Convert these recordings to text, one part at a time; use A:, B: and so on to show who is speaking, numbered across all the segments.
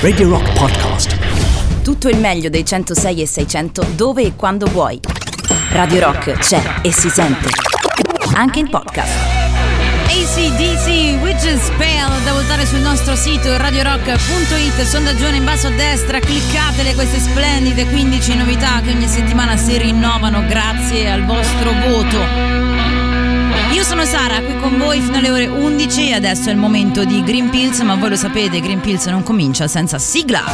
A: Radio Rock Podcast.
B: Tutto il meglio dei 106 e 600 dove e quando vuoi. Radio Rock c'è e si sente. Anche in podcast.
C: ACDC Witches Spell da votare sul nostro sito radiorock.it sondaggione in basso a destra cliccatele queste splendide 15 novità che ogni settimana si rinnovano grazie al vostro voto io sono Sara, qui con voi fino alle ore 11 e adesso è il momento di Green Pills, ma voi lo sapete, Green Pills non comincia senza sigla.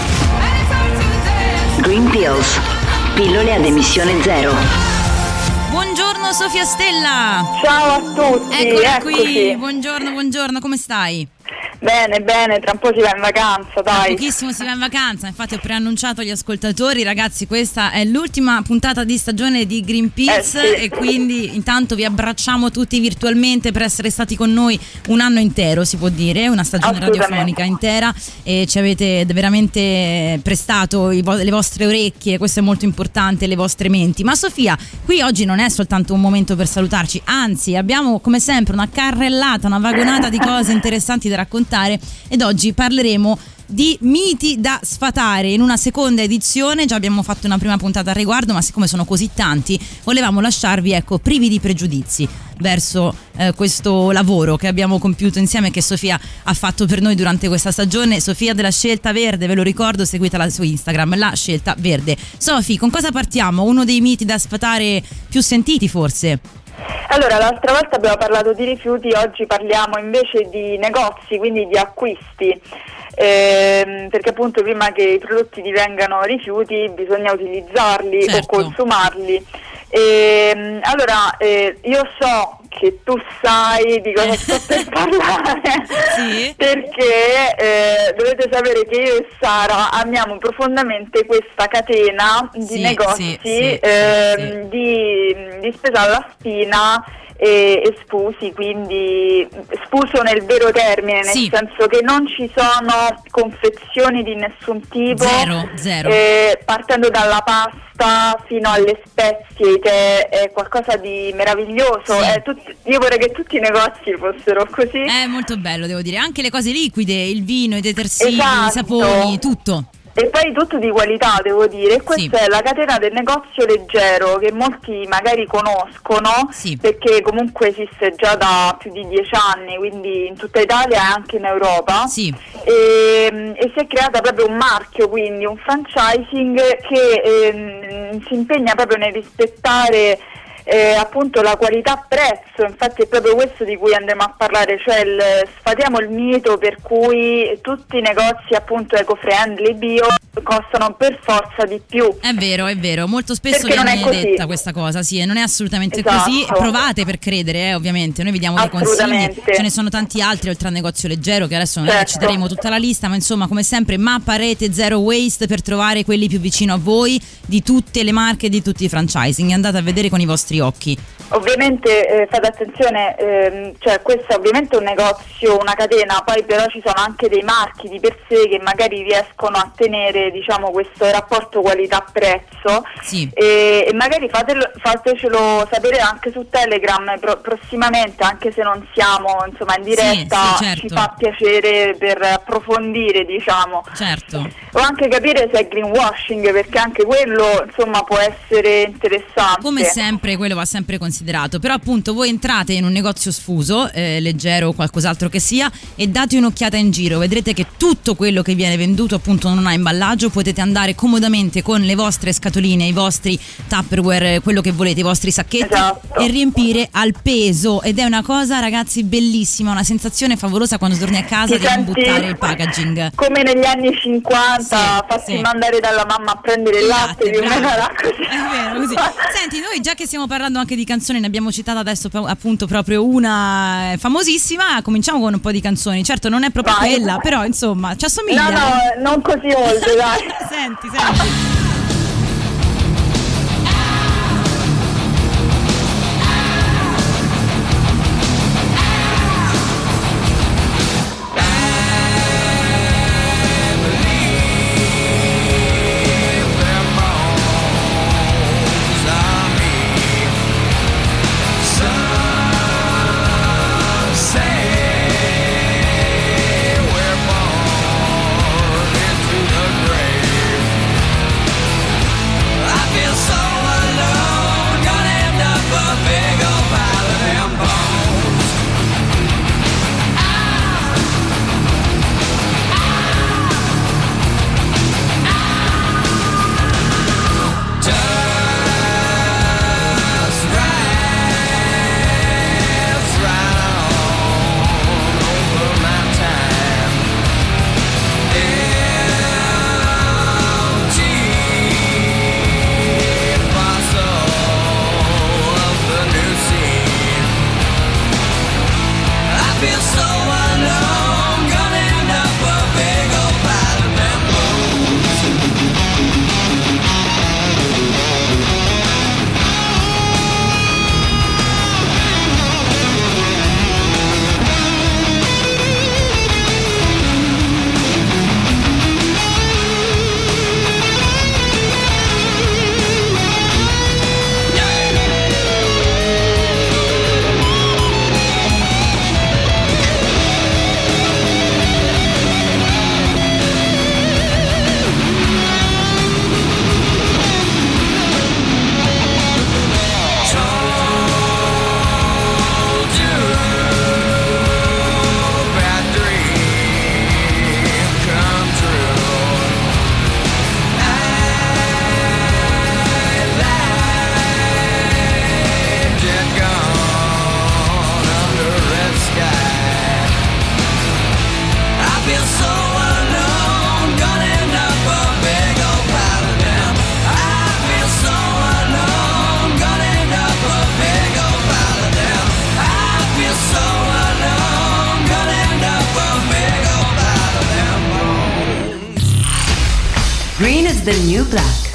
D: Green Pills, pillole ad emissione zero.
C: Buongiorno Sofia Stella.
E: Ciao a tutti,
C: Eccola
E: eccoci.
C: qui. Buongiorno, buongiorno, come stai?
E: Bene, bene, tra un po' si va in vacanza,
C: Tra
E: dai.
C: pochissimo si va in vacanza, infatti ho preannunciato agli ascoltatori, ragazzi, questa è l'ultima puntata di stagione di Green Pills
E: Eh, sì.
C: e quindi intanto vi abbracciamo tutti virtualmente per essere stati con noi un anno intero, si può dire, una stagione radiofonica intera e ci avete veramente prestato vo- le vostre orecchie, questo è molto importante, le vostre menti. Ma Sofia, qui oggi non è soltanto un momento per salutarci, anzi abbiamo come sempre una carrellata, una vagonata di cose interessanti da raccontare ed oggi parleremo di miti da sfatare. In una seconda edizione già abbiamo fatto una prima puntata al riguardo ma siccome sono così tanti volevamo lasciarvi ecco privi di pregiudizi verso eh, questo lavoro che abbiamo compiuto insieme che Sofia ha fatto per noi durante questa stagione. Sofia della Scelta Verde ve lo ricordo seguitela su Instagram la Scelta Verde. Sofi con cosa partiamo? uno dei miti da sfatare più sentiti forse
E: Allora, l'altra volta abbiamo parlato di rifiuti, oggi parliamo invece di negozi, quindi di acquisti. Ehm, perché appunto prima che i prodotti divengano rifiuti bisogna utilizzarli
C: Certo.
E: o consumarli. Ehm, allora, eh, io so che tu sai di cosa sto per parlare
C: Sì.
E: perché eh, dovete sapere che io e Sara amiamo profondamente questa catena di
C: Sì,
E: negozi
C: sì, sì.
E: Di, di spesa alla spina e, e spusi, quindi spuso nel vero termine, nel
C: Sì.
E: senso che non ci sono confezioni di nessun tipo,
C: Zero, zero.
E: eh, partendo dalla pasta fino alle spezie, che è qualcosa di meraviglioso.
C: Sì.
E: Eh, tutti- io vorrei che tutti i negozi fossero così.
C: è molto bello devo dire anche le cose liquide il vino i detersivi
E: Esatto.
C: i saponi tutto
E: E poi tutto di qualità, devo dire. Questa
C: Sì.
E: è la catena del negozio leggero che molti magari conoscono
C: Sì.
E: perché comunque esiste già da più di dieci anni, quindi in tutta Italia e anche in Europa.
C: Sì.
E: E, e si è creata proprio un marchio, quindi un franchising che ehm, si impegna proprio nel rispettare eh, appunto la qualità-prezzo, infatti è proprio questo di cui andremo a parlare, cioè il, sfatiamo il mito per cui tutti i negozi appunto eco-friendly, bio, costano per forza di più.
C: È vero, è vero, molto spesso
E: Perché
C: viene detta questa cosa, sì, e non è assolutamente
E: Esatto.
C: così. Provate per credere, eh, ovviamente. Noi vi diamo dei consigli, ce ne sono tanti altri oltre al negozio leggero, che adesso non
E: Certo.
C: citeremo tutta la lista, ma insomma, come sempre, mappa rete zero waste per trovare quelli più vicino a voi di tutte le marche e di tutti i franchising. Andate a vedere con i vostri occhi.
E: Ovviamente eh, fate attenzione, ehm, cioè questo è ovviamente un negozio, una catena, poi però ci sono anche dei marchi di per sé che magari riescono a tenere diciamo, questo rapporto qualità-prezzo
C: Sì.
E: e, e magari fatelo- fatecelo sapere anche su Telegram pro- prossimamente, anche se non siamo insomma, in diretta,
C: sì, certo.
E: ci fa piacere per approfondire diciamo.
C: Certo.
E: O anche capire se è greenwashing perché anche quello insomma può essere interessante.
C: Come sempre, quello va sempre considerato. Però, appunto, voi entrate in un negozio sfuso, eh, leggero o qualcos'altro che sia, e date un'occhiata in giro. Vedrete che tutto quello che viene venduto, appunto, non ha imballaggio. Potete andare comodamente con le vostre scatoline, i vostri Tupperware, quello che volete, i vostri sacchetti
E: Esatto.
C: e riempire al peso. Ed è una cosa, ragazzi, bellissima. Una sensazione favolosa quando torni a casa di non buttare il packaging.
E: Come negli anni 50,
C: Sì,
E: farsi
C: sì.
E: mandare dalla mamma a prendere il latte, più o meno
C: bravo.
E: così.
C: È vero, così. Senti, noi già che stiamo parlando anche di canzoni, ne abbiamo citata adesso appunto proprio una eh, famosissima, cominciamo con un po' di canzoni. Certo, non è proprio
E: Vai.
C: quella, però insomma, ci assomiglia.
E: No, no, non così oltre, dai.
C: senti, senti.
F: Is the new black.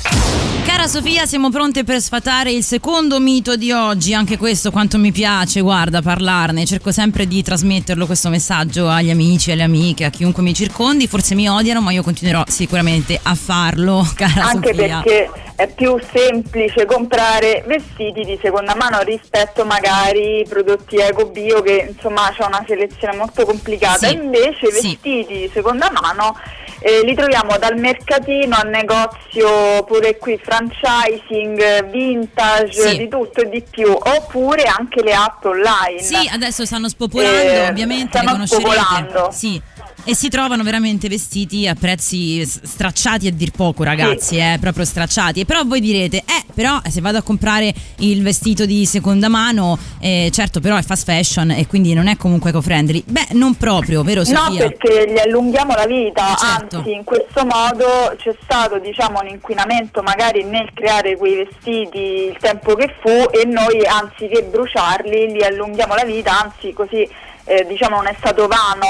C: Cara Sofia, siamo pronte per sfatare il secondo mito di oggi. Anche questo quanto mi piace, guarda, parlarne. Cerco sempre di trasmetterlo questo messaggio agli amici, alle amiche, a chiunque mi circondi. Forse mi odiano, ma io continuerò sicuramente a farlo, cara
E: Anche
C: Sofia.
E: perché è più semplice comprare vestiti di seconda mano rispetto magari ai prodotti eco bio che insomma c'è una selezione molto complicata.
C: Sì,
E: Invece i
C: sì.
E: vestiti di seconda mano eh, li troviamo dal mercatino al negozio, pure qui franchising, vintage,
C: Sì.
E: di tutto e di più, oppure anche le app online.
C: Sì, adesso stanno spopolando,
E: Eh,
C: ovviamente
E: stanno spopolando.
C: Sì. E si trovano veramente vestiti a prezzi stracciati a dir poco, ragazzi, eh, proprio stracciati. E però voi direte, eh, però se vado a comprare il vestito di seconda mano, eh, certo, però è fast fashion e quindi non è comunque eco-friendly. Beh, non proprio, vero
E: No,
C: Sofia?
E: perché gli allunghiamo la vita,
C: Eh, certo.
E: anzi in questo modo c'è stato diciamo, un inquinamento magari nel creare quei vestiti il tempo che fu e noi anziché bruciarli li allunghiamo la vita, anzi così eh, diciamo non è stato vano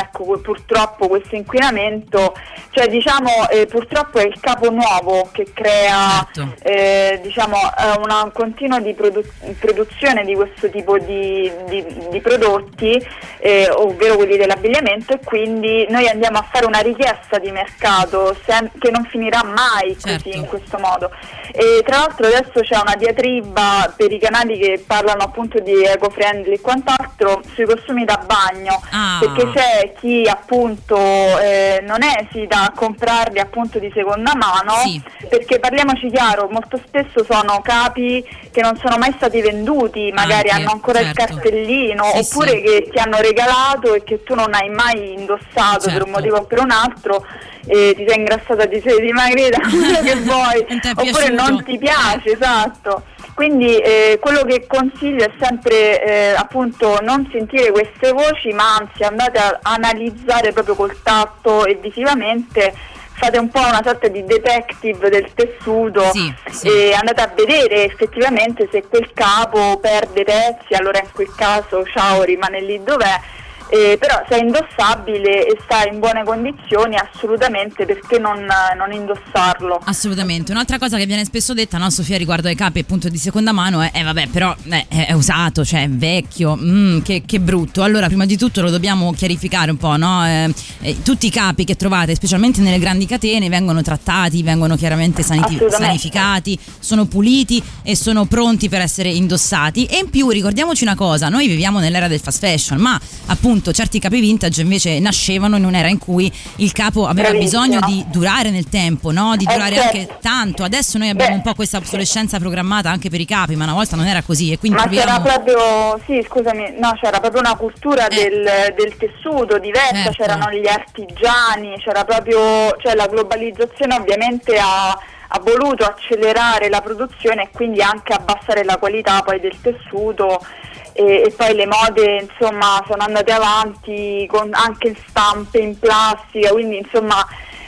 E: ecco, purtroppo questo inquinamento, cioè diciamo eh, purtroppo è il capo nuovo che crea
C: Certo.
E: eh, diciamo, eh, una continua di produ- produzione di questo tipo di, di- di prodotti, eh, ovvero quelli dell'abbigliamento, e quindi noi andiamo a fare una richiesta di mercato sem- che non finirà mai
C: Certo.
E: così in questo modo. E tra l'altro adesso c'è una diatriba per i canali che parlano appunto di eco-friendly e quant'altro sui costumi da bagno,
C: Ah.
E: perché c'è chi appunto eh, non esita a comprarli appunto di seconda mano
C: Sì.
E: perché parliamoci chiaro, molto spesso sono capi che non sono mai stati venduti, magari
C: Anche,
E: hanno ancora
C: certo.
E: il cartellino,
C: Sì,
E: oppure
C: sì.
E: che ti hanno regalato e che tu non hai mai indossato per
C: Certo.
E: un motivo o per un altro e ti sei ingrassata, ti sei dimagrita, quello che vuoi, oppure
C: piaciuto.
E: non ti piace, esatto. Quindi eh, quello che consiglio è sempre eh, appunto non sentire queste voci, ma anzi andate a analizzare proprio col tatto e visivamente, fate un po' una sorta di detective del tessuto
C: Sì, sì.
E: e andate a vedere effettivamente se quel capo perde pezzi, allora in quel caso ciao rimane lì dov'è. Eh, però se è indossabile e sta in buone condizioni assolutamente perché non, non indossarlo.
C: Assolutamente. Un'altra cosa che viene spesso detta, no, Sofia, riguardo ai capi appunto di seconda mano è, eh, vabbè, però eh, è, usato, cioè è vecchio, mm, che, che brutto. Allora, prima di tutto lo dobbiamo chiarificare un po', no? Eh, eh, tutti i capi che trovate, specialmente nelle grandi catene, vengono trattati, vengono chiaramente
E: Assolutamente.
C: sanificati, sono puliti e sono pronti per essere indossati. E in più ricordiamoci una cosa, noi viviamo nell'era del fast fashion, ma appunto certi capi vintage invece nascevano in un'era in cui il capo aveva
E: Bravissima.
C: bisogno di durare nel tempo, no? di
E: Eh,
C: durare
E: certo.
C: anche tanto. Adesso noi abbiamo
E: Beh.
C: un po' questa obsolescenza programmata anche per i capi, ma una volta non era così e quindi
E: Ma c'era
C: troviamo...
E: proprio, sì scusami, no c'era proprio una cultura
C: Eh.
E: del, del tessuto diversa,
C: Certo.
E: c'erano gli artigiani, c'era proprio, cioè la globalizzazione ovviamente ha, ha voluto accelerare la produzione e quindi anche abbassare la qualità poi del tessuto e, e poi le mode insomma sono andate avanti con anche stampe in plastica, quindi insomma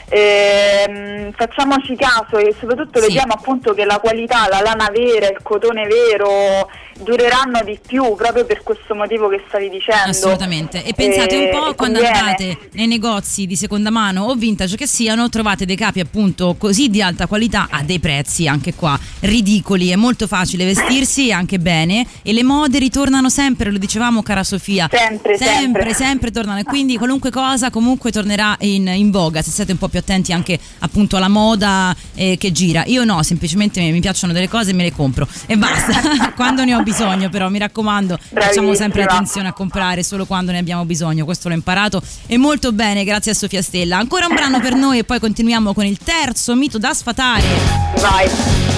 E: ehm, facciamoci caso e soprattutto
C: Sì.
E: vediamo appunto che la qualità, la lana vera, il cotone vero dureranno di più proprio per questo motivo che stavi dicendo.
C: Assolutamente. E pensate un po'
E: Eh,
C: quando
E: conviene.
C: andate nei negozi di seconda mano o vintage che siano, trovate dei capi appunto così di alta qualità a dei prezzi anche qua ridicoli. È molto facile vestirsi anche bene e le mode ritornano sempre, lo dicevamo cara Sofia.
E: Sempre,
C: sempre,
E: sempre.
C: sempre tornano e quindi qualunque cosa comunque tornerà in, in voga se siete un po' più attenti anche appunto alla moda eh, che gira. Io no, semplicemente mi piacciono delle cose e me le compro e basta. quando ne ho bisogno però, mi raccomando, facciamo sempre
E: Bravissima.
C: attenzione a comprare solo quando ne abbiamo bisogno. Questo l'ho imparato e molto bene, grazie a Sofia Stella. Ancora un brano per noi e poi continuiamo con il terzo mito da sfatare.
E: Vai.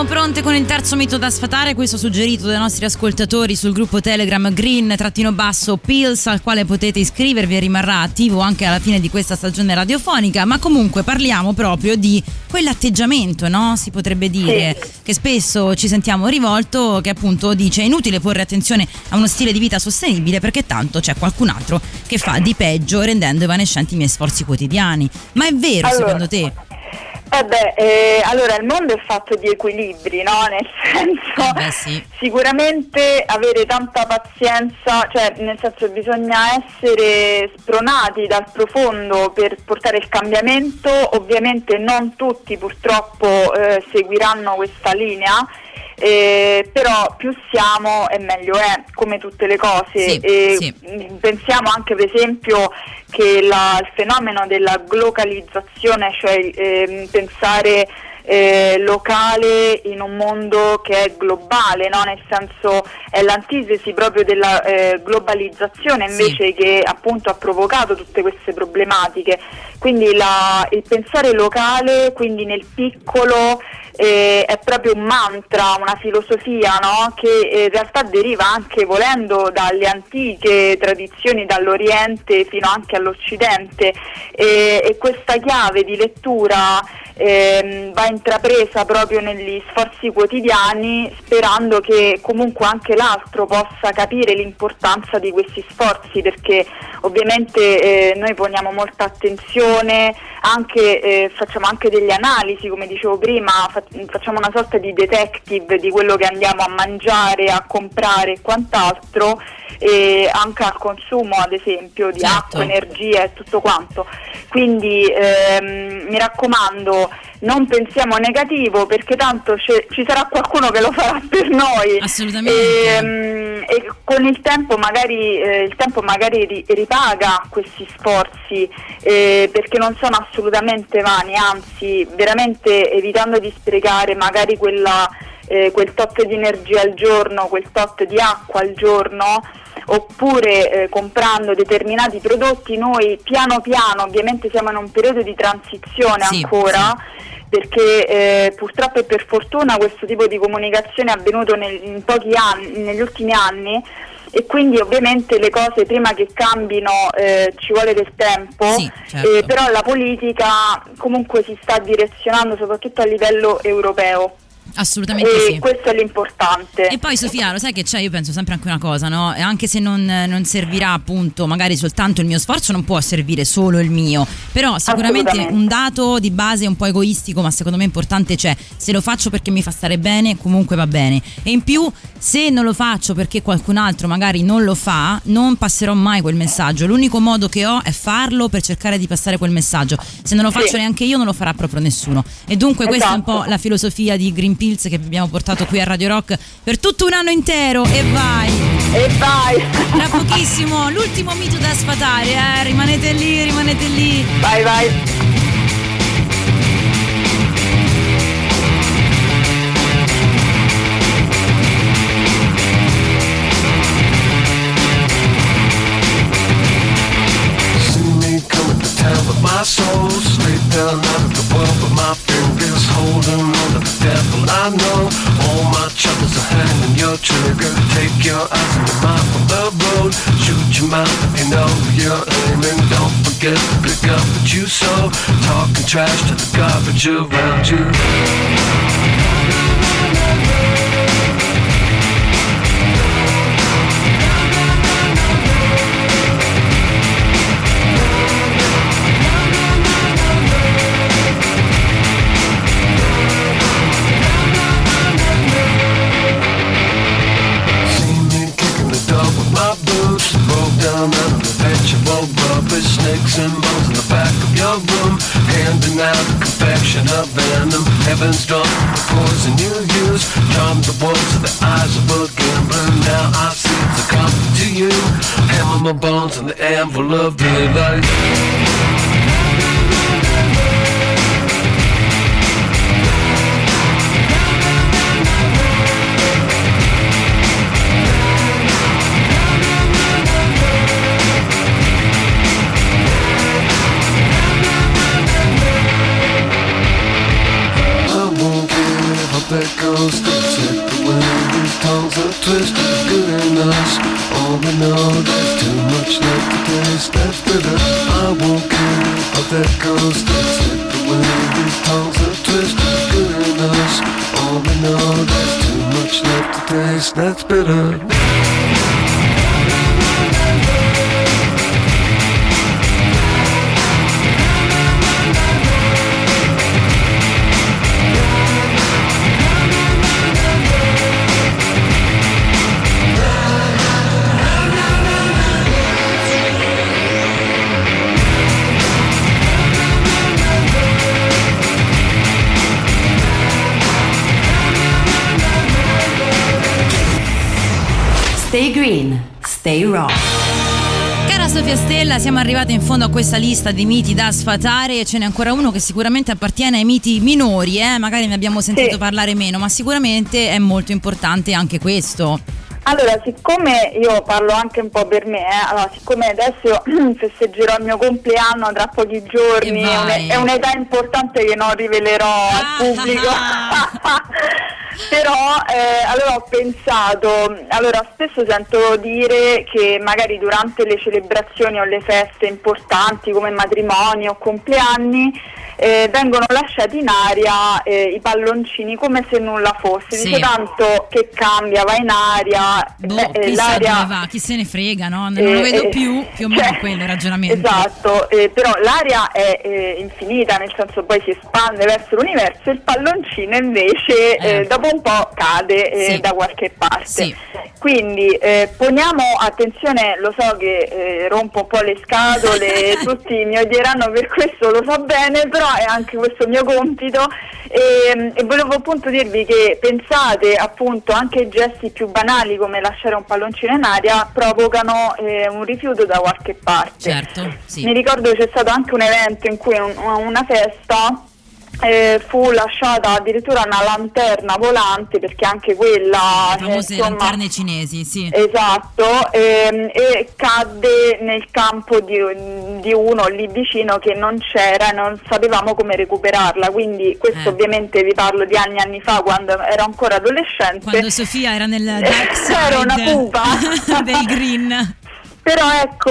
C: Siamo pronte con il terzo mito da sfatare, questo suggerito dai nostri ascoltatori sul gruppo Telegram Green-basso Pills al quale potete iscrivervi e rimarrà attivo anche alla fine di questa stagione radiofonica, ma comunque parliamo proprio di quell'atteggiamento, no? Si potrebbe dire, che spesso ci sentiamo rivolto che appunto dice è inutile porre attenzione a uno stile di vita sostenibile perché tanto c'è qualcun altro che fa di peggio rendendo evanescenti i miei sforzi quotidiani. Ma è vero
E: Allora,
C: secondo te?
E: Eh beh, eh, allora il mondo è fatto di equilibri, no? Nel senso,
C: Eh beh, sì.
E: sicuramente avere tanta pazienza, cioè nel senso bisogna essere spronati dal profondo per portare il cambiamento, ovviamente non tutti purtroppo eh, seguiranno questa linea. Eh, però più siamo e meglio è, come tutte le cose.
C: Sì,
E: E,
C: sì.
E: Pensiamo anche per esempio che la- il fenomeno della globalizzazione, cioè ehm, pensare eh, locale in un mondo che è globale, no? nel senso è l'antitesi proprio della eh, globalizzazione invece che appunto ha provocato tutte queste problematiche. Quindi la- il pensare locale, quindi nel piccolo, eh, è proprio un mantra, una filosofia no? che eh, in realtà deriva anche volendo dalle antiche tradizioni, dall'Oriente fino anche all'Occidente e, e questa chiave di lettura ehm, va intrapresa proprio negli sforzi quotidiani sperando che comunque anche l'altro possa capire l'importanza di questi sforzi perché ovviamente eh, noi poniamo molta attenzione, anche, eh, facciamo anche delle analisi come dicevo prima, fa- facciamo una sorta di detective di quello che andiamo a mangiare, a comprare e quant'altro e anche al consumo ad esempio di
C: Certo.
E: acqua, energia e tutto quanto. Quindi ehm, mi raccomando, non pensiamo negativo perché tanto ci sarà qualcuno che lo farà per noi.
C: Assolutamente.
E: Ehm, e con il tempo magari, eh, il tempo magari ri- ripaga questi sforzi eh, perché non sono assolutamente vani, anzi veramente evitando di sprecare magari quella, eh, quel tot di energia al giorno, quel tot di acqua al giorno oppure eh, comprando determinati prodotti noi piano piano ovviamente siamo in un periodo di transizione
C: Sì,
E: ancora perché eh, purtroppo e per fortuna questo tipo di comunicazione è avvenuto nel- in pochi anni, negli ultimi anni e quindi ovviamente le cose prima che cambino eh, ci vuole del tempo,
C: Sì, certo.
E: eh, però la politica comunque si sta direzionando soprattutto a livello europeo
C: Assolutamente
E: e
C: sì.
E: questo è l'importante.
C: E poi Sofia, lo sai che c'è? Io penso sempre anche una cosa, no? E Anche se non, non servirà appunto magari soltanto il mio sforzo, non può servire solo il mio. Però sicuramente un dato di base un po' egoistico, ma secondo me importante c'è. Se lo faccio perché mi fa stare bene, comunque va bene. E in più, se non lo faccio perché qualcun altro magari non lo fa, non passerò mai quel messaggio. L'unico modo che ho è farlo per cercare di passare quel messaggio. Se non lo faccio
E: Sì.
C: neanche io, non lo farà proprio nessuno. E dunque questa è un po'
E: Esatto.
C: la filosofia di Green Pills che abbiamo portato qui a Radio Rock per tutto un anno intero e vai!
E: E vai!
C: Tra pochissimo, l'ultimo mito da sfatare, eh? rimanete lì, rimanete lì!
E: Vai, vai!
F: my soul, straight down out of the world with my Know. All my troubles are hanging your trigger. Take your eyes off the map of the road. Shoot your mouth if you know you're aiming. Don't forget to pick up what you sow. Talking trash to the garbage
D: around you. Stay rock.
C: Cara Sofia Stella, siamo arrivati in fondo a questa lista di miti da sfatare e ce n'è ancora uno che sicuramente appartiene ai miti minori, eh? magari ne abbiamo sentito
E: Sì.
C: parlare meno, ma sicuramente è molto importante anche questo.
E: Allora, siccome io parlo anche un po' per me, eh, allora, siccome adesso festeggerò il mio compleanno tra pochi giorni, è un'età importante che non rivelerò
C: Ah,
E: al pubblico.
C: ah,
E: Però eh, allora ho pensato, allora spesso sento dire che magari durante le celebrazioni o le feste importanti come matrimoni o compleanni eh, vengono lasciati in aria eh, i palloncini come se nulla fosse.
C: Sì.
E: Dice tanto che cambia, va in aria,
C: Boh,
E: eh, eh, l'aria...
C: dove va, chi se ne frega, no? Non lo
E: Eh,
C: vedo
E: eh,
C: più, più o meno
E: cioè,
C: quello il ragionamento.
E: Esatto, eh, però l'aria è eh, infinita, nel senso poi si espande verso l'universo, il palloncino invece dopo un po' cade
C: Sì.
E: da qualche parte.
C: Sì.
E: Quindi poniamo attenzione, lo so che rompo un po' le scatole, tutti mi odieranno per questo, lo so bene, però è anche questo il mio compito e, e volevo appunto dirvi che pensate appunto anche i gesti più banali come lasciare un palloncino in aria provocano eh, un rifiuto da qualche parte.
C: Certo, sì.
E: Mi ricordo c'è stato anche un evento in cui un- una festa eh, fu lasciata addirittura una lanterna volante perché anche quella
C: Le
E: eh,
C: famose
E: insomma,
C: lanterne cinesi, sì.
E: Esatto, ehm, e cadde nel campo di, di uno lì vicino che non c'era e non sapevamo come recuperarla, quindi questo
C: Eh.
E: ovviamente vi parlo di anni e anni fa quando ero ancora adolescente.
C: Quando Sofia era nel dark side
E: Era una pupa.
C: del green.
E: Però ecco,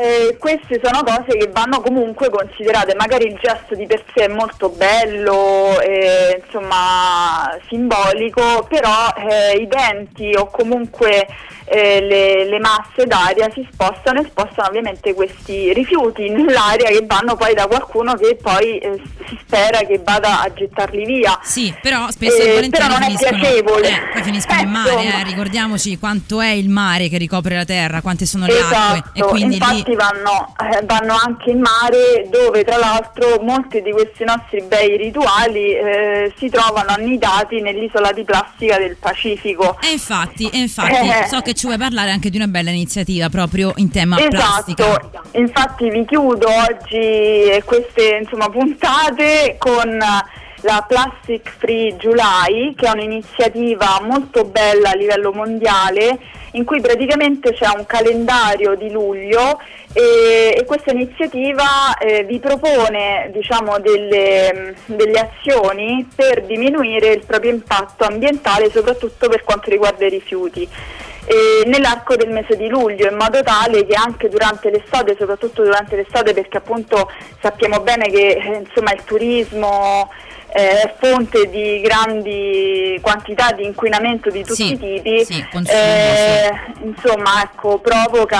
E: eh, queste sono cose che vanno comunque considerate, magari il gesto di per sé è molto bello, eh, insomma simbolico, però eh, i denti o comunque eh, le, le masse d'aria si spostano e spostano ovviamente questi rifiuti nell'aria che vanno poi da qualcuno che poi eh, si spera che vada a gettarli via.
C: Sì, però spesso
E: Eh,
C: e
E: però non è piacevole.
C: eh, poi finiscono in
E: Eh,
C: mare, eh, ricordiamoci quanto è il mare che ricopre la terra, quante sono le acque e
E: Esatto,
C: quindi
E: infatti
C: lì
E: vanno, eh, vanno anche in mare dove tra l'altro molti di questi nostri bei rituali si trovano annidati nell'isola di plastica del Pacifico.
C: E infatti, e infatti so che ci vuoi parlare anche di una bella iniziativa proprio in tema plastica.
E: Esatto, infatti vi chiudo oggi eh, queste insomma, puntate con la Plastic Free July, che è un'iniziativa molto bella a livello mondiale, in cui praticamente c'è un calendario di luglio e, e questa iniziativa eh, vi propone diciamo, delle, delle azioni per diminuire il proprio impatto ambientale, soprattutto per quanto riguarda i rifiuti. Eh, nell'arco del mese di luglio in modo tale che anche durante l'estate, soprattutto durante l'estate perché appunto sappiamo bene che eh, insomma, il turismo eh, è fonte di grandi quantità di inquinamento di tutti
C: Sì,
E: i tipi,
C: sì,
E: eh, insomma ecco, provoca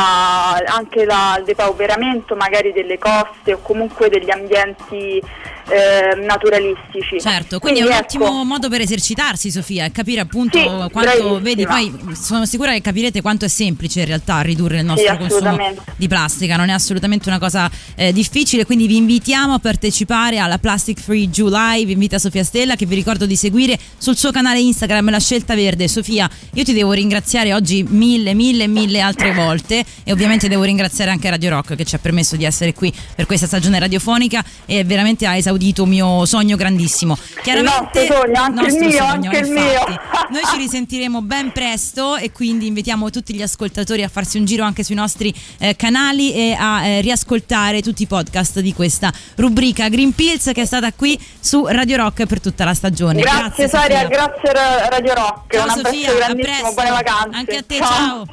E: anche la- il depauperamento magari delle coste o comunque degli ambienti eh, naturalistici.
C: Certo, quindi, è un
E: ecco,
C: ottimo modo per esercitarsi, Sofia, e capire appunto
E: Sì,
C: quanto
E: bravissima.
C: vedi, poi sono sicura che capirete quanto è semplice in realtà ridurre il nostro
E: Sì,
C: consumo di plastica, non è assolutamente una cosa eh, difficile, quindi vi invitiamo a partecipare alla Plastic Free July, vi invita Sofia Stella che vi ricordo di seguire sul suo canale Instagram La Scelta Verde. Sofia, io ti devo ringraziare oggi mille, mille, mille altre volte e ovviamente devo ringraziare anche Radio Rock che ci ha permesso di essere qui per questa stagione radiofonica e veramente ha esaudito mio sogno grandissimo. Chiaramente
E: nostro sogno, anche il mio,
C: sogno,
E: anche il mio.
C: Noi ci risentiremo ben presto e quindi invitiamo tutti gli ascoltatori a farsi un giro anche sui nostri eh, canali e a eh, riascoltare tutti i podcast di questa rubrica Green Pills che è stata qui su Radio Rock per tutta la stagione.
E: Grazie, Saria,
C: Sofia.
E: grazie Ra- Radio Rock,
C: Ciao
E: un
C: Sofia,
E: grandissimo, buone vacanze.
C: Anche a te, ciao.